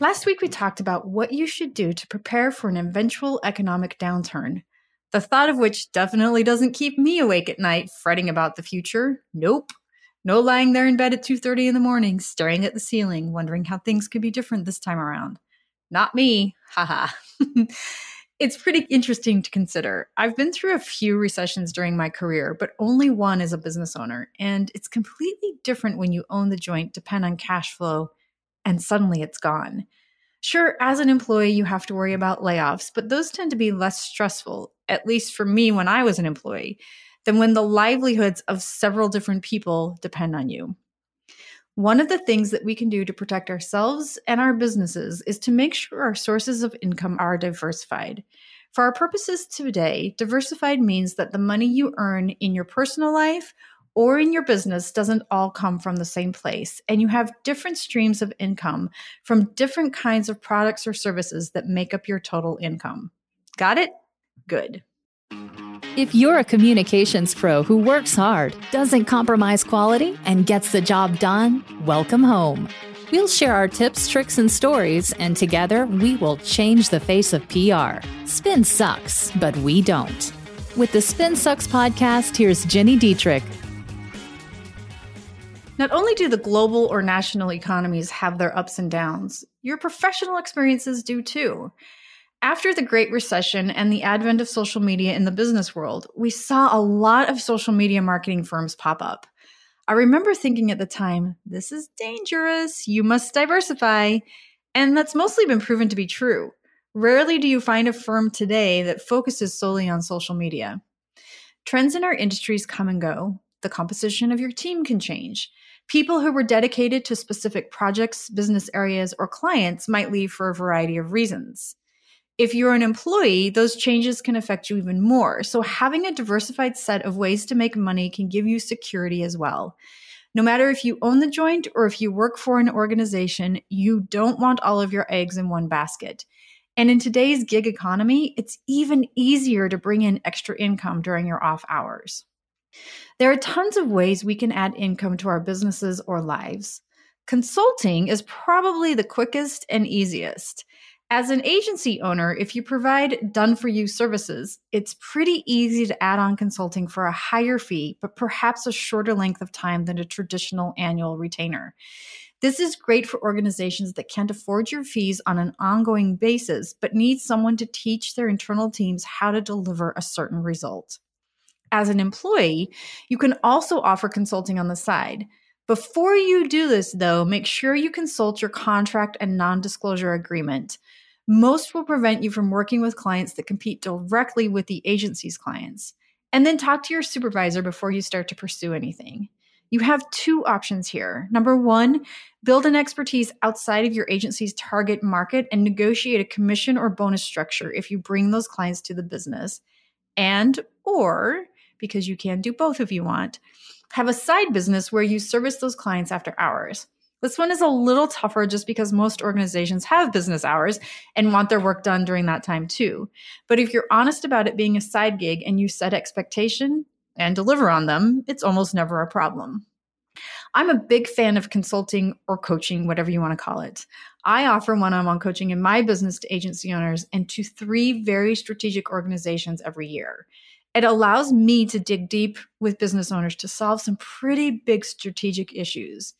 Last week, we talked about what you should do to prepare for an eventual economic downturn. The thought of which definitely doesn't keep me awake at night fretting about the future. Nope. No lying there in bed at 2:30 in the morning staring at the ceiling wondering how things could be different this time around. Not me. Haha. it's pretty interesting to consider. I've been through a few recessions during my career, but only one as a business owner, and it's completely different when you own the joint, depend on cash flow, and suddenly it's gone. Sure, as an employee, you have to worry about layoffs, but those tend to be less stressful, at least for me when I was an employee, than when the livelihoods of several different people depend on you. One of the things that we can do to protect ourselves and our businesses is to make sure our sources of income are diversified. For our purposes today, diversified means that the money you earn in your personal life or in your business doesn't all come from the same place, and you have different streams of income from different kinds of products or services that make up your total income. Got it? Good. If you're a communications pro who works hard, doesn't compromise quality, and gets the job done, welcome home. We'll share our tips, tricks, and stories, and together we will change the face of PR. Spin sucks, but we don't. With the Spin Sucks podcast, here's Gini Dietrich, not only do the global or national economies have their ups and downs, your professional experiences do too. After the Great Recession and the advent of social media in the business world, we saw a lot of social media marketing firms pop up. I remember thinking at the time, this is dangerous, you must diversify. And that's mostly been proven to be true. Rarely do you find a firm today that focuses solely on social media. Trends in our industries come and go. The composition of your team can change. People who were dedicated to specific projects, business areas, or clients might leave for a variety of reasons. If you're an employee, those changes can affect you even more. So, having a diversified set of ways to make money can give you security as well. No matter if you own the joint or if you work for an organization, you don't want all of your eggs in one basket. And in today's gig economy, it's even easier to bring in extra income during your off hours. There are tons of ways we can add income to our businesses or lives. Consulting is probably the quickest and easiest. As an agency owner, if you provide done for you services, it's pretty easy to add on consulting for a higher fee, but perhaps a shorter length of time than a traditional annual retainer. This is great for organizations that can't afford your fees on an ongoing basis, but need someone to teach their internal teams how to deliver a certain result as an employee, you can also offer consulting on the side. Before you do this, though, make sure you consult your contract and non disclosure agreement. Most will prevent you from working with clients that compete directly with the agency's clients. And then talk to your supervisor before you start to pursue anything. You have two options here. Number one, build an expertise outside of your agency's target market and negotiate a commission or bonus structure if you bring those clients to the business. And, or because you can do both if you want. Have a side business where you service those clients after hours. This one is a little tougher just because most organizations have business hours and want their work done during that time too. But if you're honest about it being a side gig and you set expectation and deliver on them, it's almost never a problem. I'm a big fan of consulting or coaching, whatever you want to call it. I offer one on one coaching in my business to agency owners and to three very strategic organizations every year it allows me to dig deep with business owners to solve some pretty big strategic issues.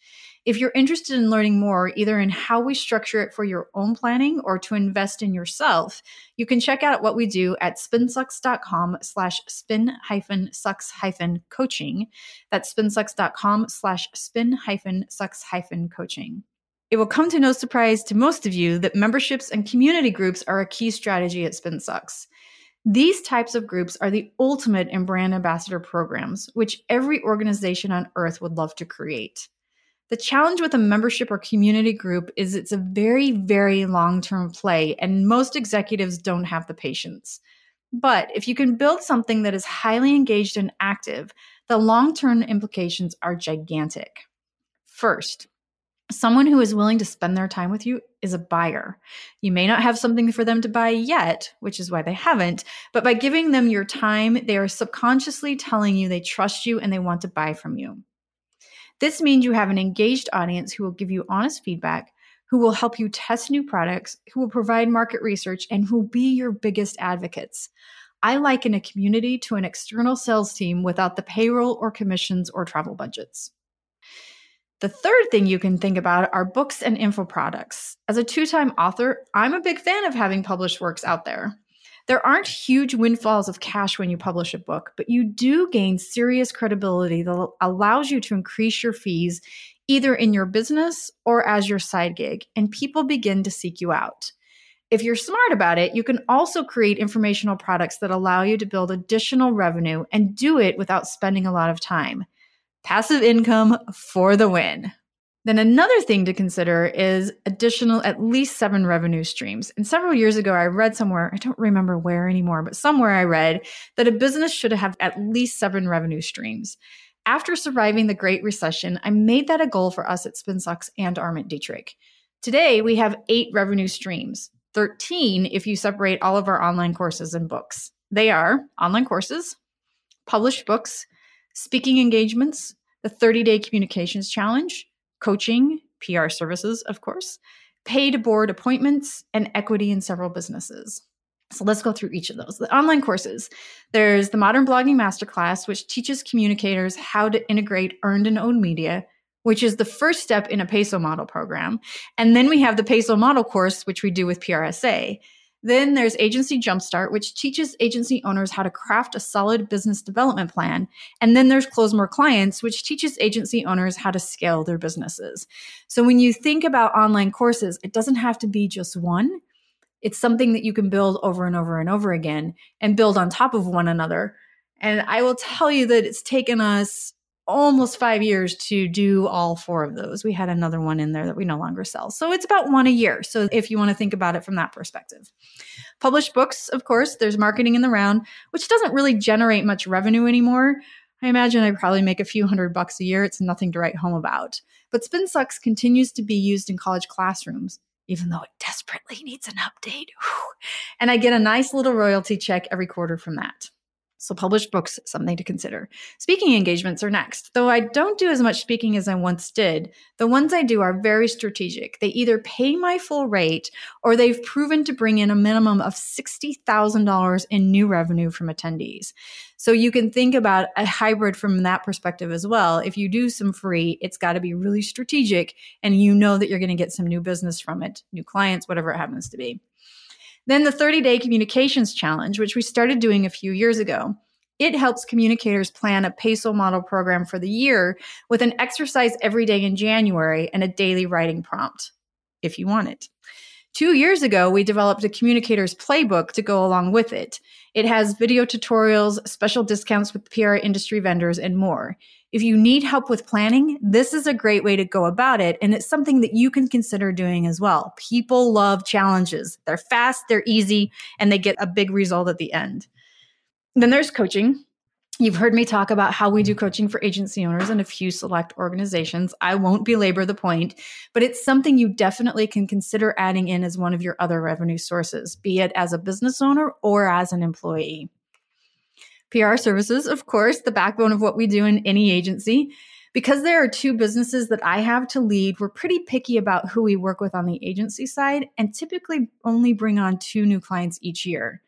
If you're interested in learning more, either in how we structure it for your own planning or to invest in yourself, you can check out what we do at spinsucks.com slash spin hyphen sucks hyphen coaching. That's spinsucks.com slash spin hyphen sucks hyphen coaching. It will come to no surprise to most of you that memberships and community groups are a key strategy at SpinSucks. These types of groups are the ultimate in brand ambassador programs, which every organization on earth would love to create. The challenge with a membership or community group is it's a very, very long term play, and most executives don't have the patience. But if you can build something that is highly engaged and active, the long term implications are gigantic. First, someone who is willing to spend their time with you is a buyer. You may not have something for them to buy yet, which is why they haven't, but by giving them your time, they are subconsciously telling you they trust you and they want to buy from you. This means you have an engaged audience who will give you honest feedback, who will help you test new products, who will provide market research, and who will be your biggest advocates. I liken a community to an external sales team without the payroll or commissions or travel budgets. The third thing you can think about are books and info products. As a two time author, I'm a big fan of having published works out there. There aren't huge windfalls of cash when you publish a book, but you do gain serious credibility that allows you to increase your fees either in your business or as your side gig, and people begin to seek you out. If you're smart about it, you can also create informational products that allow you to build additional revenue and do it without spending a lot of time. Passive income for the win. Then another thing to consider is additional at least seven revenue streams. And several years ago, I read somewhere, I don't remember where anymore, but somewhere I read that a business should have at least seven revenue streams. After surviving the Great Recession, I made that a goal for us at SpinSucks and Arment Dietrich. Today, we have eight revenue streams, 13 if you separate all of our online courses and books. They are online courses, published books, speaking engagements, the 30 day communications challenge, coaching, PR services, of course, paid board appointments, and equity in several businesses. So let's go through each of those. The online courses. There's the Modern Blogging Masterclass, which teaches communicators how to integrate earned and owned media, which is the first step in a PESO model program. And then we have the PESO model course, which we do with PRSA. Then there's Agency Jumpstart, which teaches agency owners how to craft a solid business development plan. And then there's Close More Clients, which teaches agency owners how to scale their businesses. So when you think about online courses, it doesn't have to be just one. It's something that you can build over and over and over again and build on top of one another. And I will tell you that it's taken us almost five years to do all four of those. We had another one in there that we no longer sell. So it's about one a year. So if you want to think about it from that perspective. Published books, of course, there's marketing in the round, which doesn't really generate much revenue anymore. I imagine I probably make a few hundred bucks a year. It's nothing to write home about. But SpinSucks continues to be used in college classrooms, even though it desperately needs an update. And I get a nice little royalty check every quarter from that. So, published books, something to consider. Speaking engagements are next. Though I don't do as much speaking as I once did, the ones I do are very strategic. They either pay my full rate or they've proven to bring in a minimum of $60,000 in new revenue from attendees. So, you can think about a hybrid from that perspective as well. If you do some free, it's got to be really strategic and you know that you're going to get some new business from it, new clients, whatever it happens to be. Then the 30 day communications challenge, which we started doing a few years ago. It helps communicators plan a PESO model program for the year with an exercise every day in January and a daily writing prompt, if you want it. Two years ago, we developed a communicator's playbook to go along with it. It has video tutorials, special discounts with PR industry vendors, and more. If you need help with planning, this is a great way to go about it. And it's something that you can consider doing as well. People love challenges. They're fast, they're easy, and they get a big result at the end. Then there's coaching. You've heard me talk about how we do mm-hmm. coaching for agency owners and a few select organizations. I won't belabor the point, but it's something you definitely can consider adding in as one of your other revenue sources, be it as a business owner or as an employee. PR services, of course, the backbone of what we do in any agency. Because there are two businesses that I have to lead, we're pretty picky about who we work with on the agency side and typically only bring on two new clients each year.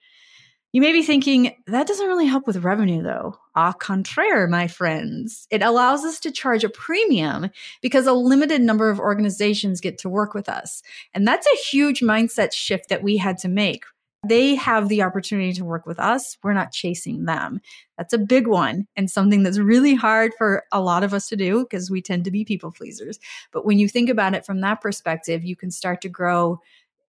You may be thinking, that doesn't really help with revenue though. Au contraire, my friends. It allows us to charge a premium because a limited number of organizations get to work with us. And that's a huge mindset shift that we had to make they have the opportunity to work with us. We're not chasing them. That's a big one and something that's really hard for a lot of us to do because we tend to be people pleasers. But when you think about it from that perspective, you can start to grow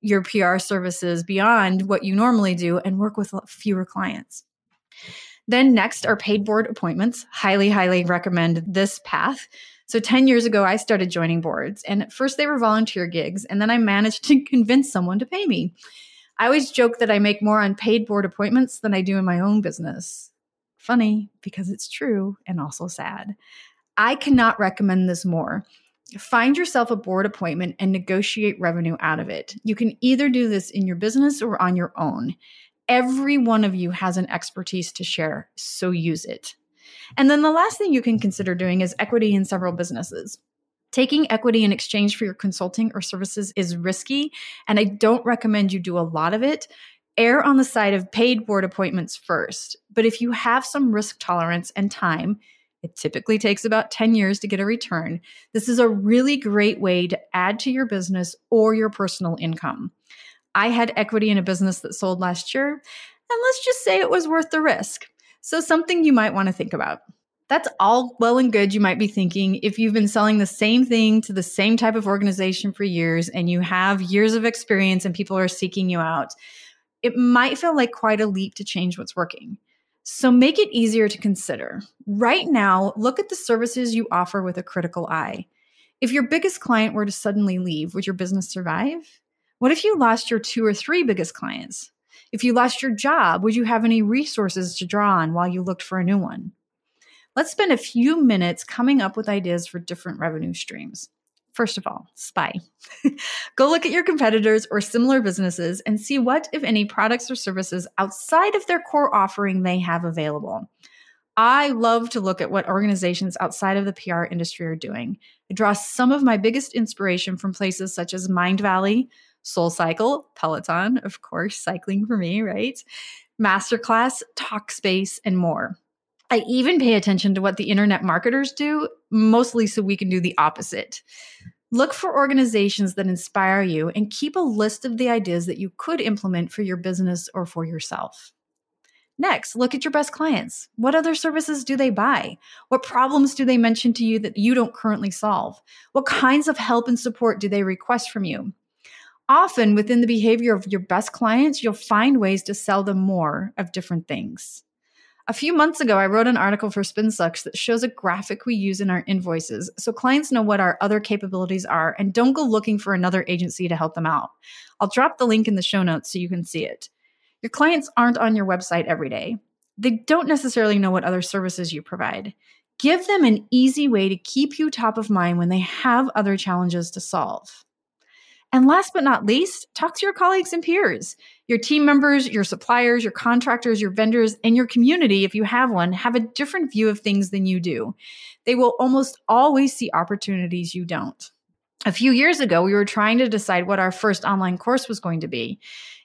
your PR services beyond what you normally do and work with fewer clients. Then next are paid board appointments. Highly, highly recommend this path. So 10 years ago, I started joining boards, and at first they were volunteer gigs, and then I managed to convince someone to pay me. I always joke that I make more on paid board appointments than I do in my own business. Funny because it's true and also sad. I cannot recommend this more. Find yourself a board appointment and negotiate revenue out of it. You can either do this in your business or on your own. Every one of you has an expertise to share, so use it. And then the last thing you can consider doing is equity in several businesses. Taking equity in exchange for your consulting or services is risky, and I don't recommend you do a lot of it. Err on the side of paid board appointments first. But if you have some risk tolerance and time, it typically takes about 10 years to get a return. This is a really great way to add to your business or your personal income. I had equity in a business that sold last year, and let's just say it was worth the risk. So, something you might want to think about. That's all well and good, you might be thinking, if you've been selling the same thing to the same type of organization for years and you have years of experience and people are seeking you out, it might feel like quite a leap to change what's working. So make it easier to consider. Right now, look at the services you offer with a critical eye. If your biggest client were to suddenly leave, would your business survive? What if you lost your two or three biggest clients? If you lost your job, would you have any resources to draw on while you looked for a new one? Let's spend a few minutes coming up with ideas for different revenue streams. First of all, spy. Go look at your competitors or similar businesses and see what, if any, products or services outside of their core offering they have available. I love to look at what organizations outside of the PR industry are doing. I draw some of my biggest inspiration from places such as Mindvalley, Soul Cycle, Peloton, of course, cycling for me, right? Masterclass, Talkspace, and more. I even pay attention to what the internet marketers do, mostly so we can do the opposite. Look for organizations that inspire you and keep a list of the ideas that you could implement for your business or for yourself. Next, look at your best clients. What other services do they buy? What problems do they mention to you that you don't currently solve? What kinds of help and support do they request from you? Often, within the behavior of your best clients, you'll find ways to sell them more of different things. A few months ago, I wrote an article for SpinSucks that shows a graphic we use in our invoices so clients know what our other capabilities are and don't go looking for another agency to help them out. I'll drop the link in the show notes so you can see it. Your clients aren't on your website every day. They don't necessarily know what other services you provide. Give them an easy way to keep you top of mind when they have other challenges to solve. And last but not least, talk to your colleagues and peers. Your team members, your suppliers, your contractors, your vendors, and your community, if you have one, have a different view of things than you do. They will almost always see opportunities you don't. A few years ago, we were trying to decide what our first online course was going to be.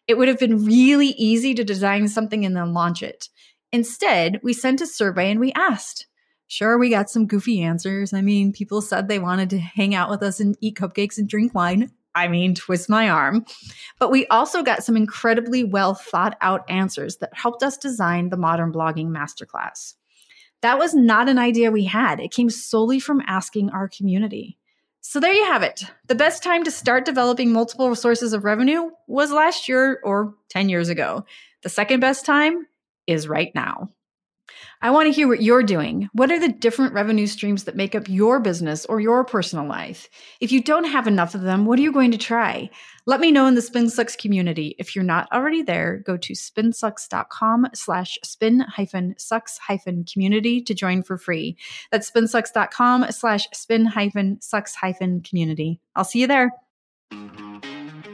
It would have been really easy to design something and then launch it. Instead, we sent a survey and we asked. Sure, we got some goofy answers. I mean, people said they wanted to hang out with us and eat cupcakes and drink wine. I mean, twist my arm. But we also got some incredibly well thought out answers that helped us design the Modern Blogging Masterclass. That was not an idea we had, it came solely from asking our community. So there you have it. The best time to start developing multiple sources of revenue was last year or 10 years ago. The second best time is right now. I want to hear what you're doing. What are the different revenue streams that make up your business or your personal life? If you don't have enough of them, what are you going to try? Let me know in the SpinSucks community. If you're not already there, go to spinsucks.com slash spin hyphen sucks hyphen community to join for free. That's spinsucks.com slash spin hyphen sucks hyphen community. I'll see you there.